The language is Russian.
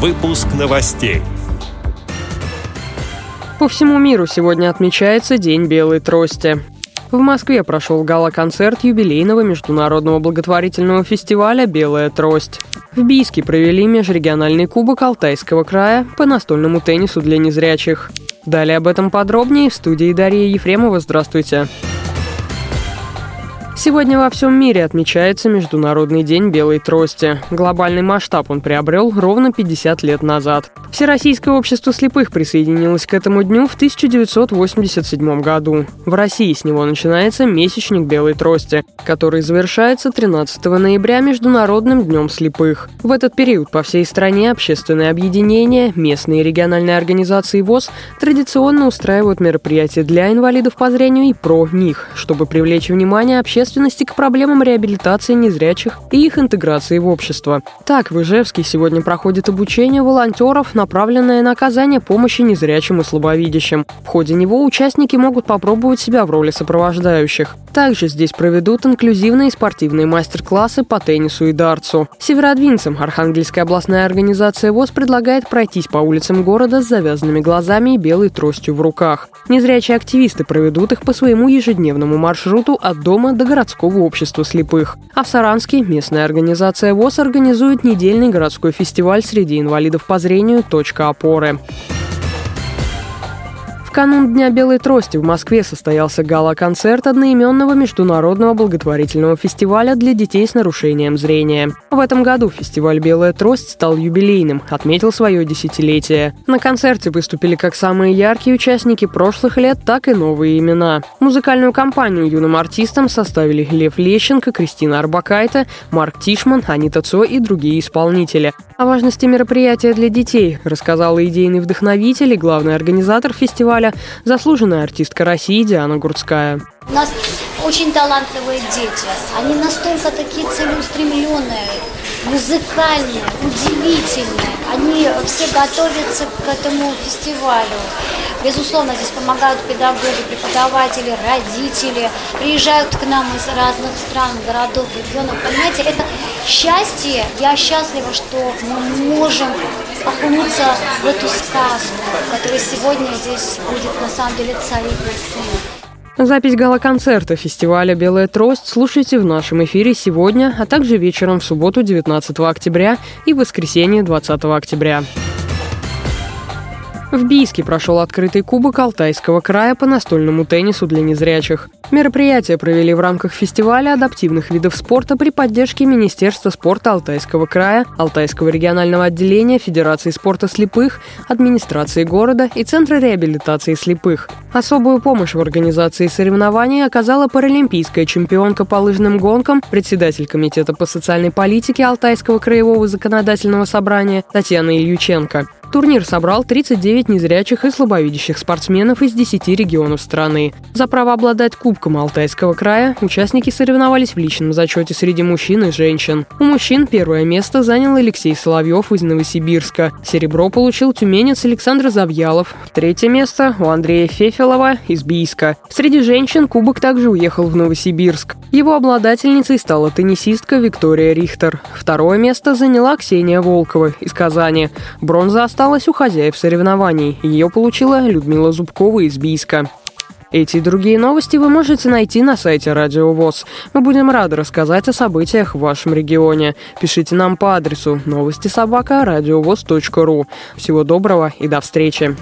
Выпуск новостей. По всему миру сегодня отмечается День белой трости. В Москве прошел гала-концерт юбилейного международного благотворительного фестиваля «Белая трость». В Бийске провели межрегиональный кубок Алтайского края по настольному теннису для незрячих. Далее об этом подробнее в студии Дарья Ефремова. Здравствуйте. Здравствуйте. Сегодня во всем мире отмечается Международный день белой трости. Глобальный масштаб он приобрел ровно 50 лет назад. Всероссийское общество слепых присоединилось к этому дню в 1987 году. В России с него начинается месячник белой трости, который завершается 13 ноября Международным днем слепых. В этот период по всей стране общественные объединения, местные и региональные организации ВОЗ традиционно устраивают мероприятия для инвалидов по зрению и про них, чтобы привлечь внимание общественных общественности к проблемам реабилитации незрячих и их интеграции в общество. Так, в Ижевске сегодня проходит обучение волонтеров, направленное на оказание помощи незрячим и слабовидящим. В ходе него участники могут попробовать себя в роли сопровождающих. Также здесь проведут инклюзивные спортивные мастер-классы по теннису и дартсу. Северодвинцам Архангельская областная организация ВОЗ предлагает пройтись по улицам города с завязанными глазами и белой тростью в руках. Незрячие активисты проведут их по своему ежедневному маршруту от дома до городского общества слепых. А в Саранске местная организация ВОЗ организует недельный городской фестиваль среди инвалидов по зрению «Точка опоры» канун Дня Белой Трости в Москве состоялся гала-концерт одноименного международного благотворительного фестиваля для детей с нарушением зрения. В этом году фестиваль «Белая трость» стал юбилейным, отметил свое десятилетие. На концерте выступили как самые яркие участники прошлых лет, так и новые имена. Музыкальную компанию юным артистам составили Лев Лещенко, Кристина Арбакайте, Марк Тишман, Анита Цо и другие исполнители. О важности мероприятия для детей рассказала идейный вдохновитель и главный организатор фестиваля фестиваля заслуженная артистка России Диана Гурцкая. У нас очень талантливые дети. Они настолько такие целеустремленные, музыкальные, удивительные. Они все готовятся к этому фестивалю. Безусловно, здесь помогают педагоги, преподаватели, родители. Приезжают к нам из разных стран, городов, регионов. Понимаете, это счастье. Я счастлива, что мы можем окунуться в эту сказку, которая сегодня здесь будет на самом деле царить на сцене. Запись гала-концерта фестиваля «Белая трость» слушайте в нашем эфире сегодня, а также вечером в субботу 19 октября и воскресенье 20 октября. В Бийске прошел открытый кубок Алтайского края по настольному теннису для незрячих. Мероприятие провели в рамках фестиваля адаптивных видов спорта при поддержке Министерства спорта Алтайского края, Алтайского регионального отделения Федерации спорта слепых, администрации города и Центра реабилитации слепых. Особую помощь в организации соревнований оказала паралимпийская чемпионка по лыжным гонкам, председатель Комитета по социальной политике Алтайского краевого законодательного собрания Татьяна Ильюченко. Турнир собрал 39 незрячих и слабовидящих спортсменов из 10 регионов страны. За право обладать Кубком Алтайского края участники соревновались в личном зачете среди мужчин и женщин. У мужчин первое место занял Алексей Соловьев из Новосибирска. Серебро получил тюменец Александр Завьялов. Третье место у Андрея Фефелова из Бийска. Среди женщин Кубок также уехал в Новосибирск. Его обладательницей стала теннисистка Виктория Рихтер. Второе место заняла Ксения Волкова из Казани. Бронза осталась у хозяев соревнований. Ее получила Людмила Зубкова из Бийска. Эти и другие новости вы можете найти на сайте Радио ВОЗ. Мы будем рады рассказать о событиях в вашем регионе. Пишите нам по адресу новости собака ру. Всего доброго и до встречи.